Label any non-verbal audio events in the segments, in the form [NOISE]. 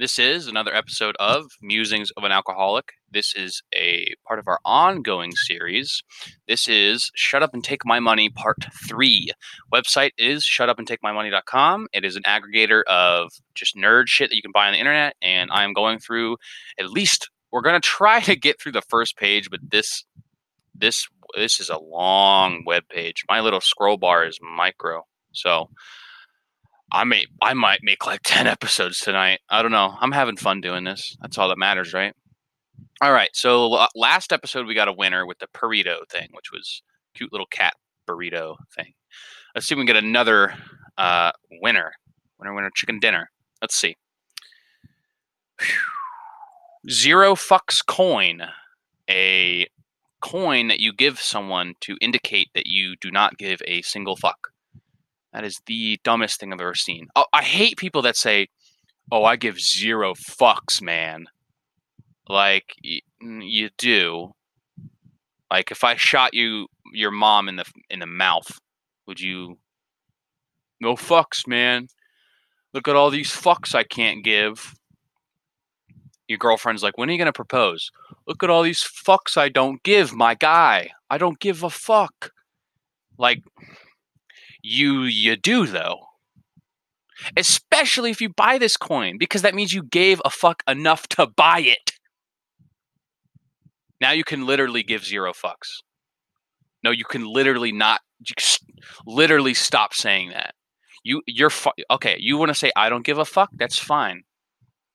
This is another episode of Musings of an Alcoholic. This is a part of our ongoing series. This is Shut Up and Take My Money Part 3. Website is shutupandtakemymoney.com. It is an aggregator of just nerd shit that you can buy on the internet and I am going through at least we're going to try to get through the first page, but this this this is a long web page. My little scroll bar is micro. So, I may I might make like 10 episodes tonight. I don't know. I'm having fun doing this. That's all that matters, right? All right. So last episode we got a winner with the burrito thing, which was cute little cat burrito thing. Let's see if we can get another uh, winner. Winner winner chicken dinner. Let's see. Zero fucks coin. A coin that you give someone to indicate that you do not give a single fuck. That is the dumbest thing I've ever seen. Oh, I hate people that say, "Oh, I give zero fucks, man." Like y- you do. Like if I shot you, your mom in the in the mouth, would you? No fucks, man. Look at all these fucks I can't give. Your girlfriend's like, when are you gonna propose? Look at all these fucks I don't give, my guy. I don't give a fuck. Like you you do though. Especially if you buy this coin, because that means you gave a fuck enough to buy it. Now you can literally give zero fucks. No, you can literally not literally stop saying that. You you're fu- okay, you want to say I don't give a fuck? That's fine.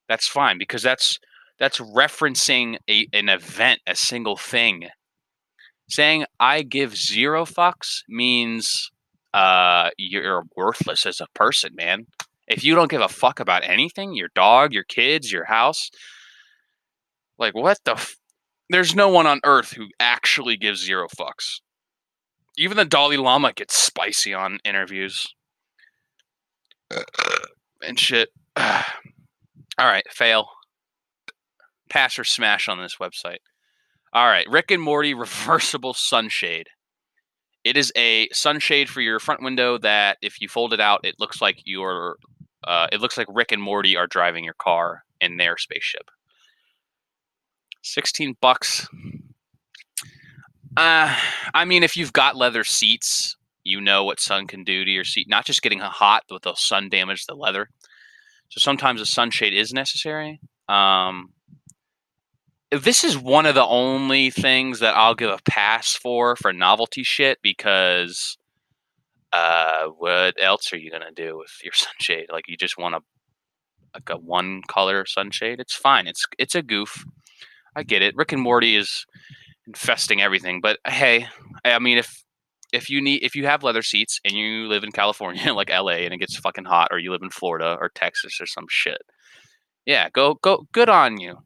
That's fine because that's that's referencing a, an event, a single thing. Saying I give zero fucks means uh, you're worthless as a person, man. If you don't give a fuck about anything, your dog, your kids, your house, like what the? F- There's no one on earth who actually gives zero fucks. Even the Dalai Lama gets spicy on interviews and shit. [SIGHS] All right, fail. Pass or smash on this website. All right, Rick and Morty reversible sunshade. It is a sunshade for your front window that, if you fold it out, it looks like your uh, it looks like Rick and Morty are driving your car in their spaceship. Sixteen bucks. Uh, I mean, if you've got leather seats, you know what sun can do to your seat. Not just getting hot, but the sun damage the leather. So sometimes a sunshade is necessary. Um, this is one of the only things that I'll give a pass for for novelty shit because uh, what else are you gonna do with your [LAUGHS] sunshade? Like you just want a like a one color sunshade? It's fine. It's it's a goof. I get it. Rick and Morty is infesting everything, but hey, I mean if if you need if you have leather seats and you live in California [LAUGHS] like LA and it gets fucking hot or you live in Florida or Texas or some shit. Yeah, go go good on you.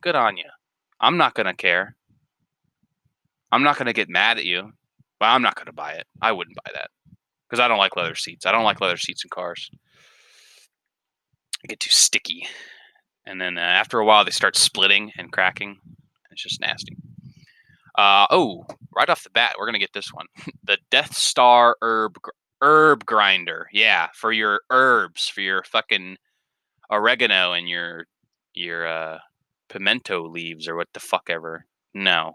Good on you. I'm not going to care. I'm not going to get mad at you, but I'm not going to buy it. I wouldn't buy that because I don't like leather seats. I don't like leather seats in cars. They get too sticky. And then uh, after a while, they start splitting and cracking. It's just nasty. Uh, oh, right off the bat, we're going to get this one [LAUGHS] the Death Star Herb herb grinder. Yeah, for your herbs, for your fucking oregano and your your uh, pimento leaves or what the fuck ever. No.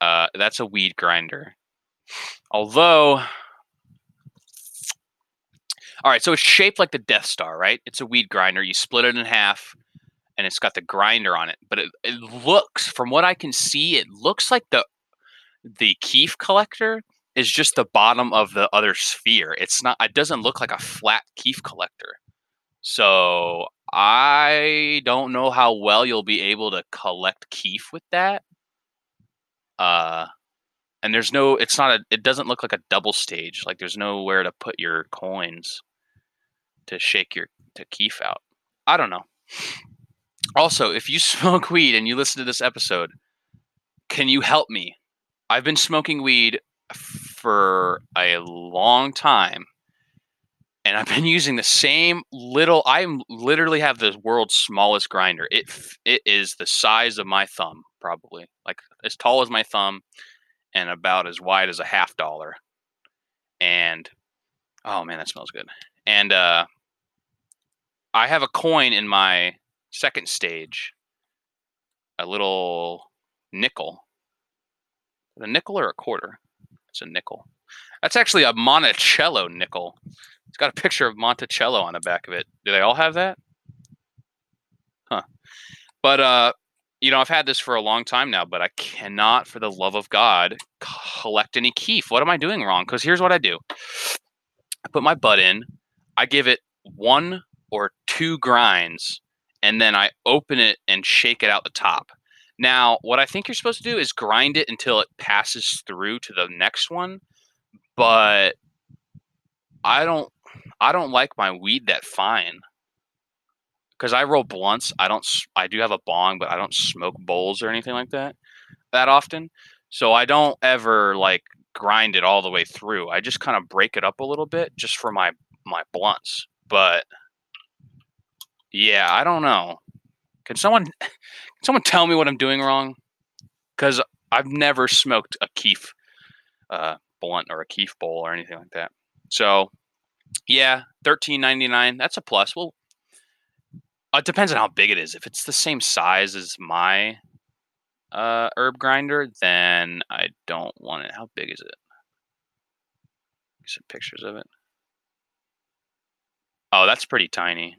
Uh, that's a weed grinder. Although, all right, so it's shaped like the Death Star, right? It's a weed grinder. You split it in half, and it's got the grinder on it. But it, it looks, from what I can see, it looks like the the keef collector is just the bottom of the other sphere. It's not. It doesn't look like a flat keef collector. So I don't know how well you'll be able to collect keef with that. Uh, and there's no. It's not a. It doesn't look like a double stage. Like there's nowhere to put your coins to shake your to keef out. I don't know. Also, if you [LAUGHS] smoke weed and you listen to this episode, can you help me? I've been smoking weed for a long time and I've been using the same little. I literally have the world's smallest grinder. It it is the size of my thumb, probably like as tall as my thumb, and about as wide as a half dollar. And oh man, that smells good. And uh, I have a coin in my second stage, a little nickel. A nickel or a quarter? It's a nickel. That's actually a Monticello nickel. It's got a picture of Monticello on the back of it. Do they all have that? Huh. But uh, you know, I've had this for a long time now, but I cannot, for the love of God, collect any keef. What am I doing wrong? Because here's what I do: I put my butt in, I give it one or two grinds, and then I open it and shake it out the top. Now, what I think you're supposed to do is grind it until it passes through to the next one, but I don't I don't like my weed that fine. Cuz I roll blunts. I don't I do have a bong, but I don't smoke bowls or anything like that that often. So I don't ever like grind it all the way through. I just kind of break it up a little bit just for my my blunts. But yeah, I don't know. Can someone [LAUGHS] can someone tell me what I'm doing wrong? Because I've never smoked a keef uh, blunt or a keef bowl or anything like that. So yeah, thirteen ninety nine. That's a plus. Well, it depends on how big it is. If it's the same size as my uh, herb grinder, then I don't want it. How big is it? Some pictures of it. Oh, that's pretty tiny.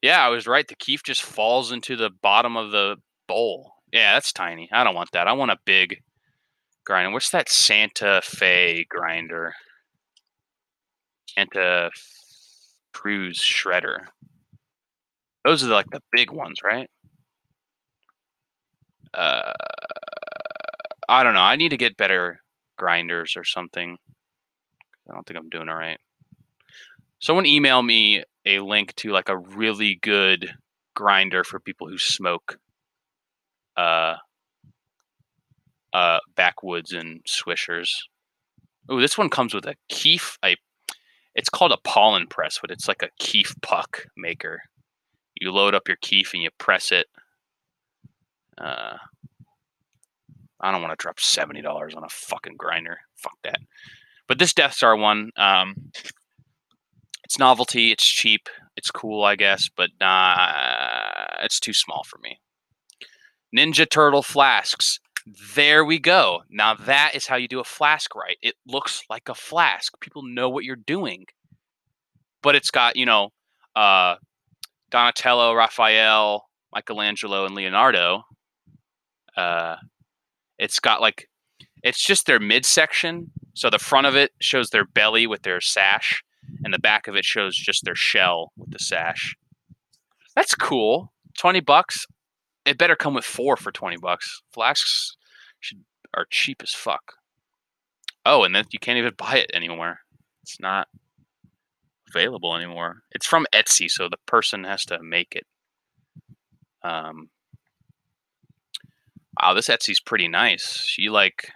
Yeah, I was right. The keef just falls into the bottom of the bowl. Yeah, that's tiny. I don't want that. I want a big grinder. What's that Santa Fe grinder? Santa Cruz shredder. Those are like the big ones, right? Uh, I don't know. I need to get better grinders or something. I don't think I'm doing it right. Someone email me a link to like a really good grinder for people who smoke uh uh backwoods and swishers. Oh, this one comes with a keef. A it's called a pollen press, but it's like a keef puck maker. You load up your keef and you press it. Uh, I don't want to drop seventy dollars on a fucking grinder. Fuck that. But this Death Star one, um, it's novelty. It's cheap. It's cool, I guess, but nah, it's too small for me. Ninja Turtle flasks. There we go. Now that is how you do a flask right. It looks like a flask. People know what you're doing. But it's got, you know, uh, Donatello, Raphael, Michelangelo, and Leonardo. Uh, it's got like, it's just their midsection. So the front of it shows their belly with their sash, and the back of it shows just their shell with the sash. That's cool. 20 bucks. It better come with four for 20 bucks. Flasks should are cheap as fuck. Oh, and then you can't even buy it anymore. It's not available anymore. It's from Etsy, so the person has to make it. Um, wow, this Etsy's pretty nice. She like,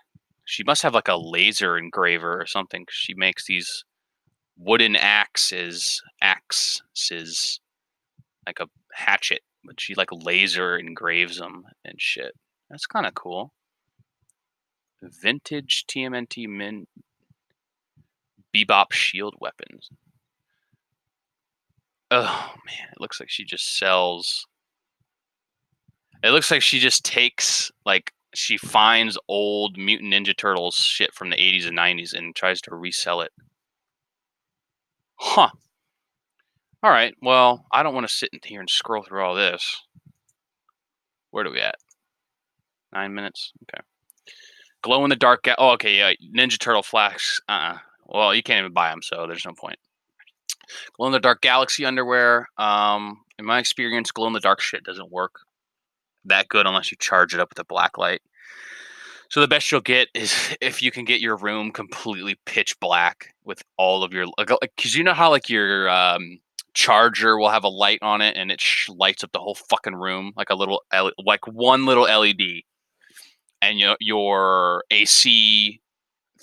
she must have like a laser engraver or something. She makes these wooden axes, axes, like a hatchet, but she like laser engraves them and shit. That's kind of cool. Vintage TMNT Min Bebop shield weapons. Oh man, it looks like she just sells. It looks like she just takes like she finds old Mutant Ninja Turtles shit from the 80s and 90s and tries to resell it. Huh. All right. Well, I don't want to sit in here and scroll through all this. Where do we at? Nine minutes. Okay. Glow in the dark. Ga- oh, okay. Yeah. Ninja Turtle flash. Uh. uh Well, you can't even buy them, so there's no point glow in the dark galaxy underwear. Um, in my experience, glow in the dark shit doesn't work that good unless you charge it up with a black light. So the best you'll get is [LAUGHS] if you can get your room completely pitch black with all of your because you know how like your um, charger will have a light on it and it sh- lights up the whole fucking room like a little like one little LED, and your your AC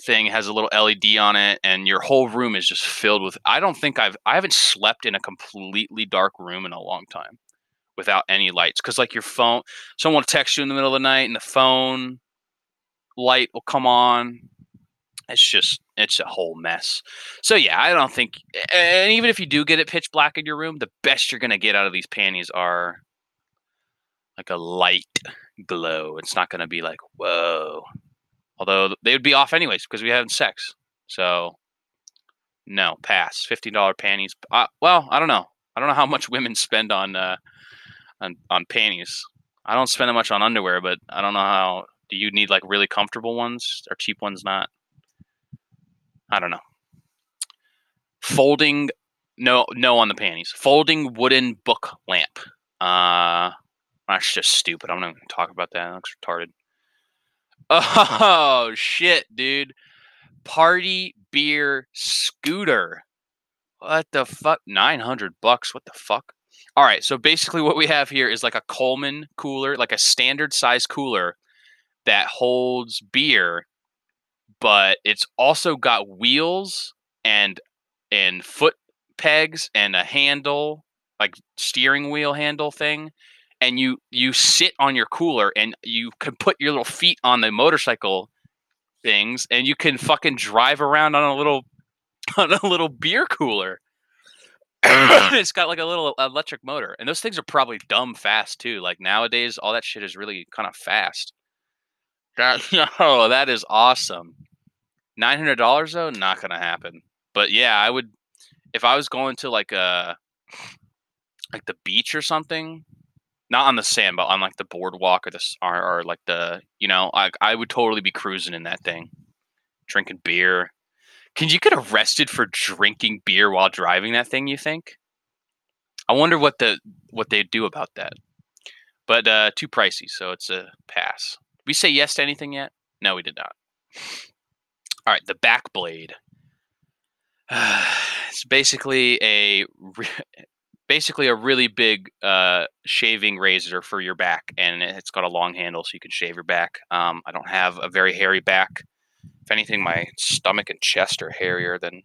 thing has a little LED on it and your whole room is just filled with I don't think I've I haven't slept in a completely dark room in a long time without any lights cuz like your phone someone will text you in the middle of the night and the phone light will come on it's just it's a whole mess. So yeah, I don't think and even if you do get it pitch black in your room, the best you're gonna get out of these panties are like a light glow. It's not gonna be like, whoa. Although they would be off anyways because we haven't sex. So no, pass. Fifteen dollar panties. Uh, well, I don't know. I don't know how much women spend on uh, on on panties. I don't spend that much on underwear, but I don't know how. Do you need like really comfortable ones or cheap ones? Not. I don't know. Folding, no, no on the panties. Folding wooden book lamp. Uh, that's just stupid. I'm not going to talk about that. That looks retarded. Oh shit, dude! Party beer scooter. What the fuck? Nine hundred bucks. What the fuck? All right. So basically, what we have here is like a Coleman cooler, like a standard size cooler that holds beer but it's also got wheels and and foot pegs and a handle like steering wheel handle thing and you you sit on your cooler and you can put your little feet on the motorcycle things and you can fucking drive around on a little [LAUGHS] on a little beer cooler. [COUGHS] [COUGHS] It's got like a little electric motor and those things are probably dumb fast too like nowadays all that shit is really kind of fast that [LAUGHS] oh that is awesome Nine hundred dollars though, not gonna happen. But yeah, I would if I was going to like a uh, like the beach or something, not on the sand, but on like the boardwalk or the or, or like the you know, I I would totally be cruising in that thing, drinking beer. Can you get arrested for drinking beer while driving that thing? You think? I wonder what the what they do about that. But uh, too pricey, so it's a pass. We say yes to anything yet? No, we did not. All right, the back blade. [SIGHS] it's basically a basically a really big uh, shaving razor for your back, and it's got a long handle so you can shave your back. Um, I don't have a very hairy back. If anything, my stomach and chest are hairier than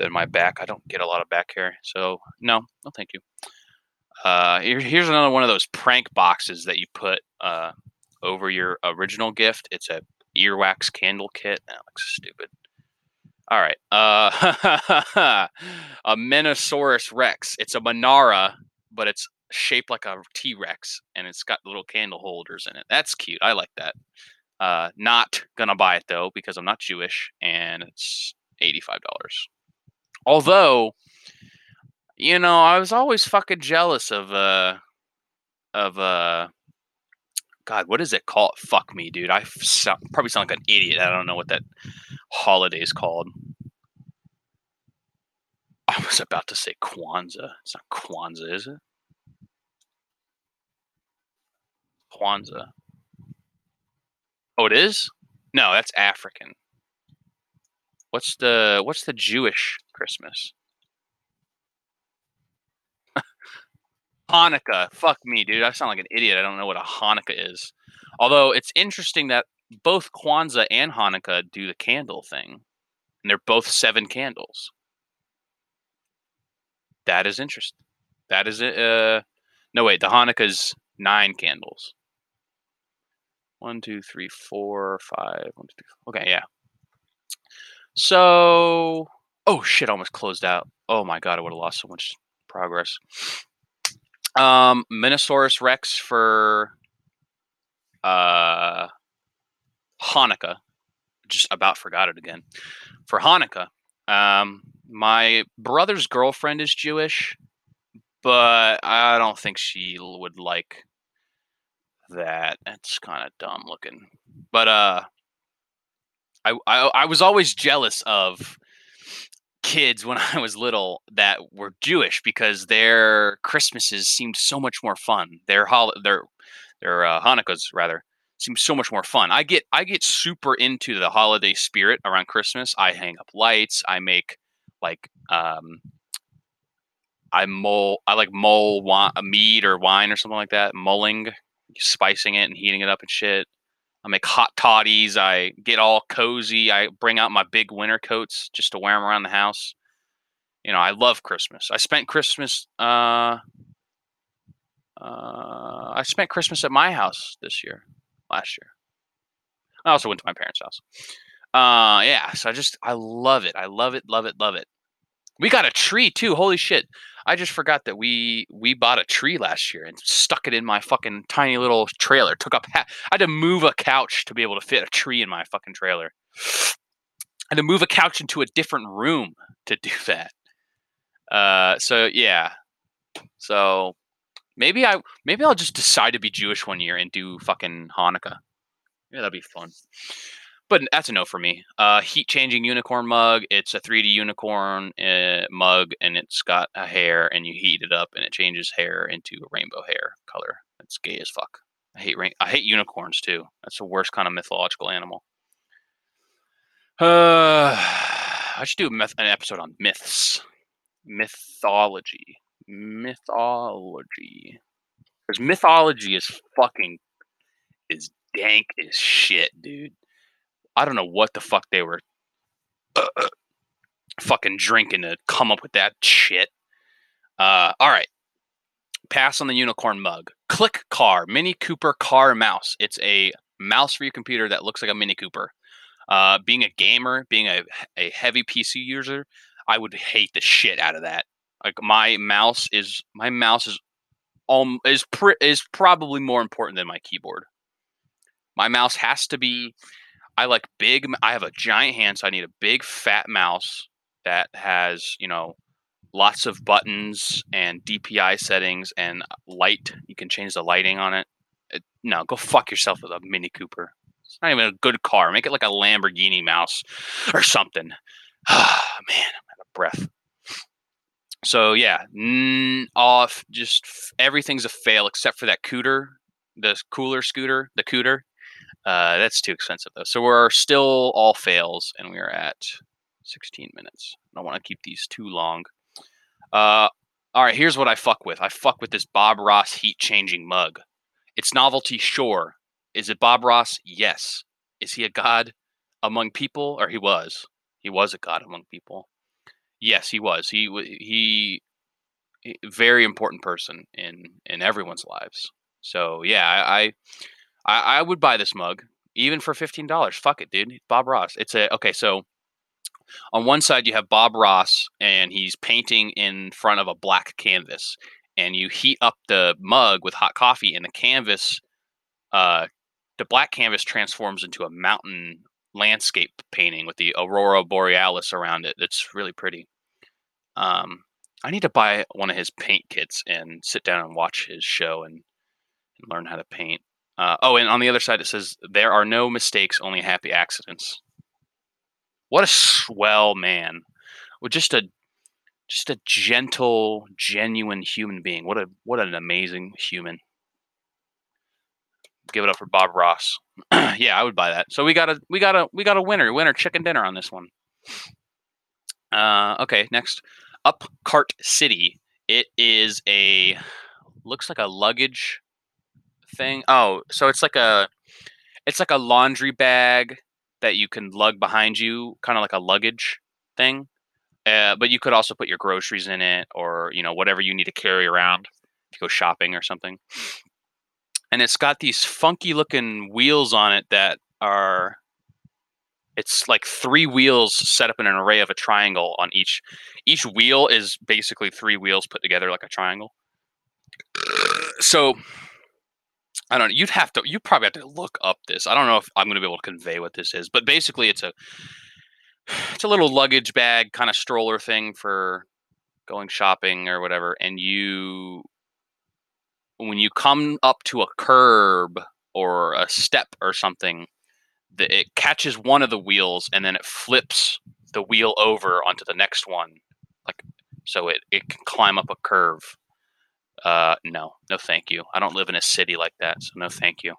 than my back. I don't get a lot of back hair, so no, no, thank you. Uh, here, here's another one of those prank boxes that you put uh, over your original gift. It's a earwax candle kit. That looks stupid. All right. Uh, [LAUGHS] a Menosaurus Rex. It's a Menorah, but it's shaped like a T Rex and it's got little candle holders in it. That's cute. I like that. Uh, not gonna buy it though because I'm not Jewish and it's $85. Although, you know, I was always fucking jealous of uh of uh God, what is it called? Fuck me, dude. I sound, probably sound like an idiot. I don't know what that holiday is called. I was about to say Kwanzaa. It's not Kwanzaa, is it? Kwanzaa. Oh, it is? No, that's African. What's the what's the Jewish Christmas? Hanukkah. Fuck me, dude. I sound like an idiot. I don't know what a Hanukkah is. Although it's interesting that both Kwanzaa and Hanukkah do the candle thing, and they're both seven candles. That is interesting. That is it. Uh, no, wait. The Hanukkah's nine candles. One, two, three, four, five. One, two, three. Okay, yeah. So, oh shit! Almost closed out. Oh my god! I would have lost so much progress. Um, Minosaurus Rex for uh, Hanukkah. Just about forgot it again. For Hanukkah, um, my brother's girlfriend is Jewish, but I don't think she would like that. It's kind of dumb looking. But uh, I, I I was always jealous of kids when [LAUGHS] I was little that were Jewish because their Christmases seemed so much more fun. Their hol- their their uh, Hanukkahs rather seemed so much more fun. I get I get super into the holiday spirit around Christmas. I hang up lights. I make like um I mull I like mull wine, mead or wine or something like that. Mulling, spicing it and heating it up and shit. I make hot toddies. I get all cozy. I bring out my big winter coats just to wear them around the house. You know, I love Christmas. I spent Christmas. Uh, uh, I spent Christmas at my house this year, last year. I also went to my parents' house. Uh, yeah. So I just I love it. I love it. Love it. Love it. We got a tree too. Holy shit! I just forgot that we we bought a tree last year and stuck it in my fucking tiny little trailer. Took up ha- I had to move a couch to be able to fit a tree in my fucking trailer. I had to move a couch into a different room to do [LAUGHS] that. Uh, so yeah, so maybe I maybe I'll just decide to be Jewish one year and do fucking Hanukkah. Yeah, that'd be fun. But that's a no for me. Uh, heat changing unicorn mug. It's a 3D unicorn uh, mug, and it's got a hair, and you heat it up, and it changes hair into a rainbow hair color. It's gay as fuck. I hate rain- I hate unicorns too. That's the worst kind of mythological animal. Uh, [SIGHS] I should do myth- an episode on myths, mythology, mythology. Because mythology is fucking is dank as shit, dude. I don't know what the fuck they were uh, [CLEARS THROAT] fucking drinking to come up with that shit. Uh, all right. Pass on the unicorn mug. Click car, Mini Cooper car mouse. It's a mouse for your computer that looks like a Mini Cooper. Uh, being a gamer, being a, a heavy PC user, I would hate the shit out of that. Like my mouse is my mouse is um is pr- is probably more important than my keyboard. My mouse has to be I like big. I have a giant hand, so I need a big fat mouse that has you know lots of buttons and DPI settings and light. You can change the lighting on it. it no, go fuck yourself with a Mini Cooper. It's not even a good car. Make it like a Lamborghini mouse [LAUGHS] or something. Ah, [SIGHS] man, I'm out of breath. So yeah, off. Just everything's a fail except for that cooter, the cooler scooter, the cooter. Uh, that's too expensive though. So we're still all fails, and we are at 16 minutes. I don't want to keep these too long. Uh, all right, here's what I fuck with. I fuck with this Bob Ross heat changing mug. It's novelty, sure. Is it Bob Ross? Yes. Is he a god among people, or he was? He was a god among people. Yes, he was. He he, he very important person in in everyone's lives. So yeah, I, I I would buy this mug even for fifteen dollars. Fuck it, dude. Bob Ross. It's a okay. So on one side you have Bob Ross, and he's painting in front of a black canvas, and you heat up the mug with hot coffee, and the canvas, uh, the black canvas transforms into a mountain landscape painting with the aurora borealis around it. It's really pretty. Um, I need to buy one of his paint kits and sit down and watch his show and learn how to paint. Uh, oh, and on the other side it says there are no mistakes, only happy accidents. What a swell man! With just a just a gentle, genuine human being. What a what an amazing human. Give it up for Bob Ross. [CLEARS THROAT] yeah, I would buy that. So we got a we got a we got a winner, winner chicken dinner on this one. Uh, okay, next up Cart City. It is a looks like a luggage thing. Oh, so it's like a it's like a laundry bag that you can lug behind you, kind of like a luggage thing. Uh, but you could also put your groceries in it, or you know whatever you need to carry around if you go shopping or something. And it's got these funky looking wheels on it that are it's like three wheels set up in an array of a triangle on each each wheel is basically three wheels put together like a triangle so i don't know you'd have to you probably have to look up this i don't know if i'm going to be able to convey what this is but basically it's a [SIGHS] it's a little luggage bag kind of stroller thing for going shopping or whatever and you when you come up to a curb or a step or something the, it catches one of the wheels and then it flips the wheel over onto the next one like so it, it can climb up a curve uh no no thank you. I don't live in a city like that so no thank you.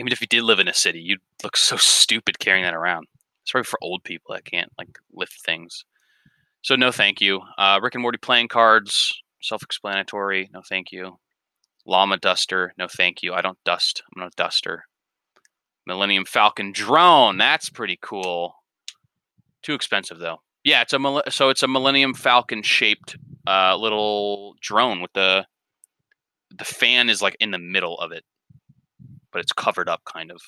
Even if you did live in a city you'd look so stupid carrying that around. It's probably for old people that can't like lift things. So no thank you. Uh rick and morty playing cards self-explanatory no thank you. Llama duster no thank you. I don't dust i'm not a duster. Millennium Falcon drone. That's pretty cool. Too expensive though. Yeah, it's a so it's a Millennium Falcon shaped uh, little drone with the the fan is like in the middle of it, but it's covered up kind of.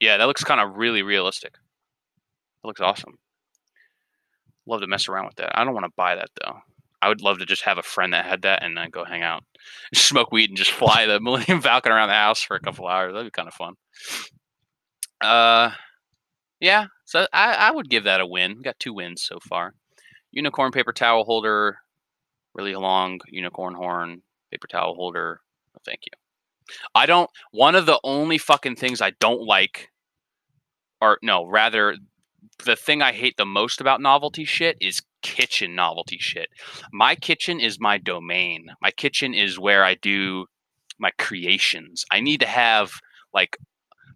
Yeah, that looks kind of really realistic. That looks awesome. Love to mess around with that. I don't want to buy that though. I would love to just have a friend that had that and then go hang out, [LAUGHS] smoke weed, and just fly the Millennium [LAUGHS] Falcon around the house for a couple hours. That'd be kind of fun. Uh, yeah. So I, I would give that a win. We got two wins so far. Unicorn paper towel holder, really long unicorn horn paper towel holder. Oh, thank you. I don't. One of the only fucking things I don't like, or no, rather, the thing I hate the most about novelty shit is kitchen novelty shit. My kitchen is my domain. My kitchen is where I do my creations. I need to have like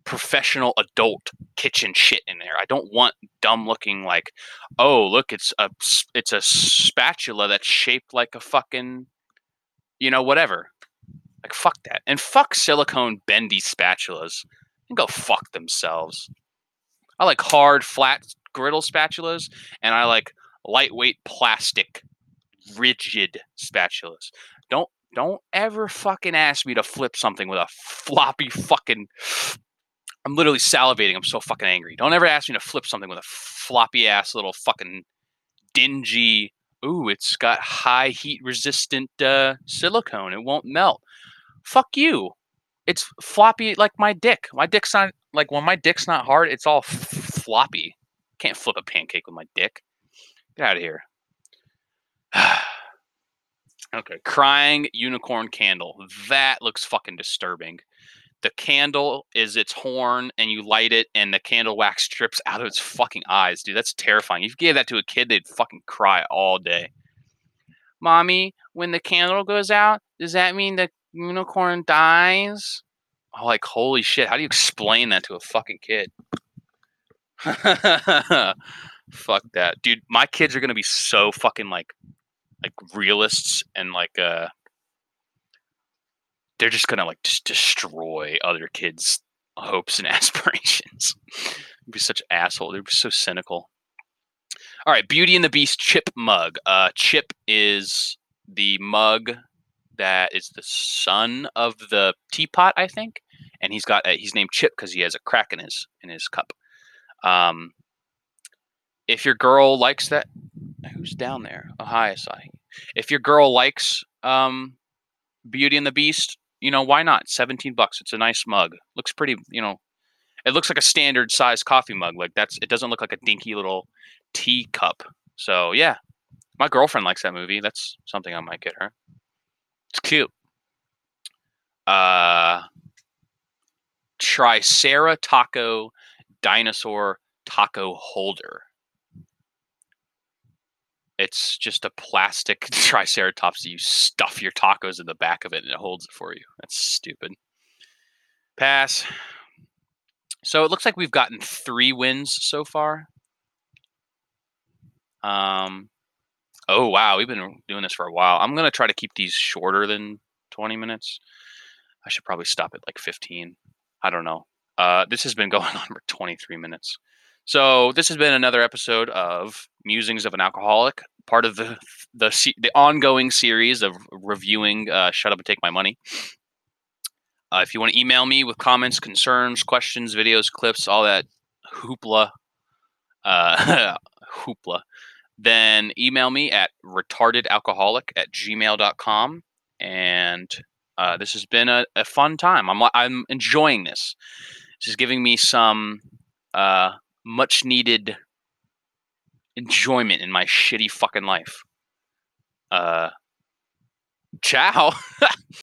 professional adult kitchen shit in there. I don't want dumb looking like, oh look, it's a it's a spatula that's shaped like a fucking, you know, whatever. Like fuck that, and fuck silicone bendy spatulas. And go fuck themselves. I like hard, flat griddle spatulas, and I like lightweight plastic, rigid spatulas. Don't don't ever fucking ask me to flip something with a floppy fucking I'm literally salivating. I'm so fucking angry. Don't ever ask me to flip something with a floppy ass little fucking dingy. Ooh, it's got high heat resistant uh, silicone. It won't melt. Fuck you. It's floppy like my dick. My dick's not like when my dick's not hard. It's all f- floppy. Can't flip a pancake with my dick. Get out of here. [SIGHS] okay, crying unicorn candle. That looks fucking disturbing the candle is its horn and you light it and the candle wax drips out of its fucking eyes, dude. That's terrifying. If you gave that to a kid, they'd fucking cry all day. Mommy, when the candle goes out, does that mean the unicorn dies? Oh, like holy shit! How do you explain that to a fucking kid? [LAUGHS] Fuck that, dude. My kids are gonna be so fucking like, like realists and like uh they're just gonna like just destroy other kids' hopes and [LAUGHS] aspirations. be such asshole. They're so cynical. All right, Beauty and the Beast chip mug. Uh, chip is the mug that is the son of the teapot, I think, and he's got a, he's named Chip because he has a crack in his in his cup. Um, if your girl likes that, who's down there? Oh, hi, Asahi. If your girl likes um, Beauty and the Beast, you know, why not? 17 bucks. It's a nice mug. Looks pretty, you know, it looks like a standard size coffee mug. Like that's it doesn't look like a dinky little tea cup. So yeah. My girlfriend likes that movie. That's something I might get her. It's cute. Uh Tricera Taco Dinosaur Taco Holder. It's just a plastic [LAUGHS] triceratops that you stuff your tacos in the back of it and it holds it for you. That's stupid. Pass. So it looks like we've gotten three wins so far. Um, oh wow, we've been doing this for a while. I'm gonna try to keep these shorter than 20 minutes. I should probably stop at like 15. I don't know. Uh, this has been [LAUGHS] going on for 23 minutes. So this has been another episode of Musings of an Alcoholic, part of the the the ongoing series of reviewing uh, "Shut Up and Take My Money." Uh, if you want to email me with comments, concerns, questions, videos, clips, all that hoopla, uh, [LAUGHS] hoopla, then email me at retardedalcoholic at gmail.com. And uh, this has been a, a, fun time. I'm, I'm enjoying this. This is giving me some uh, much needed enjoyment in my shitty fucking life. Uh, ciao. [LAUGHS]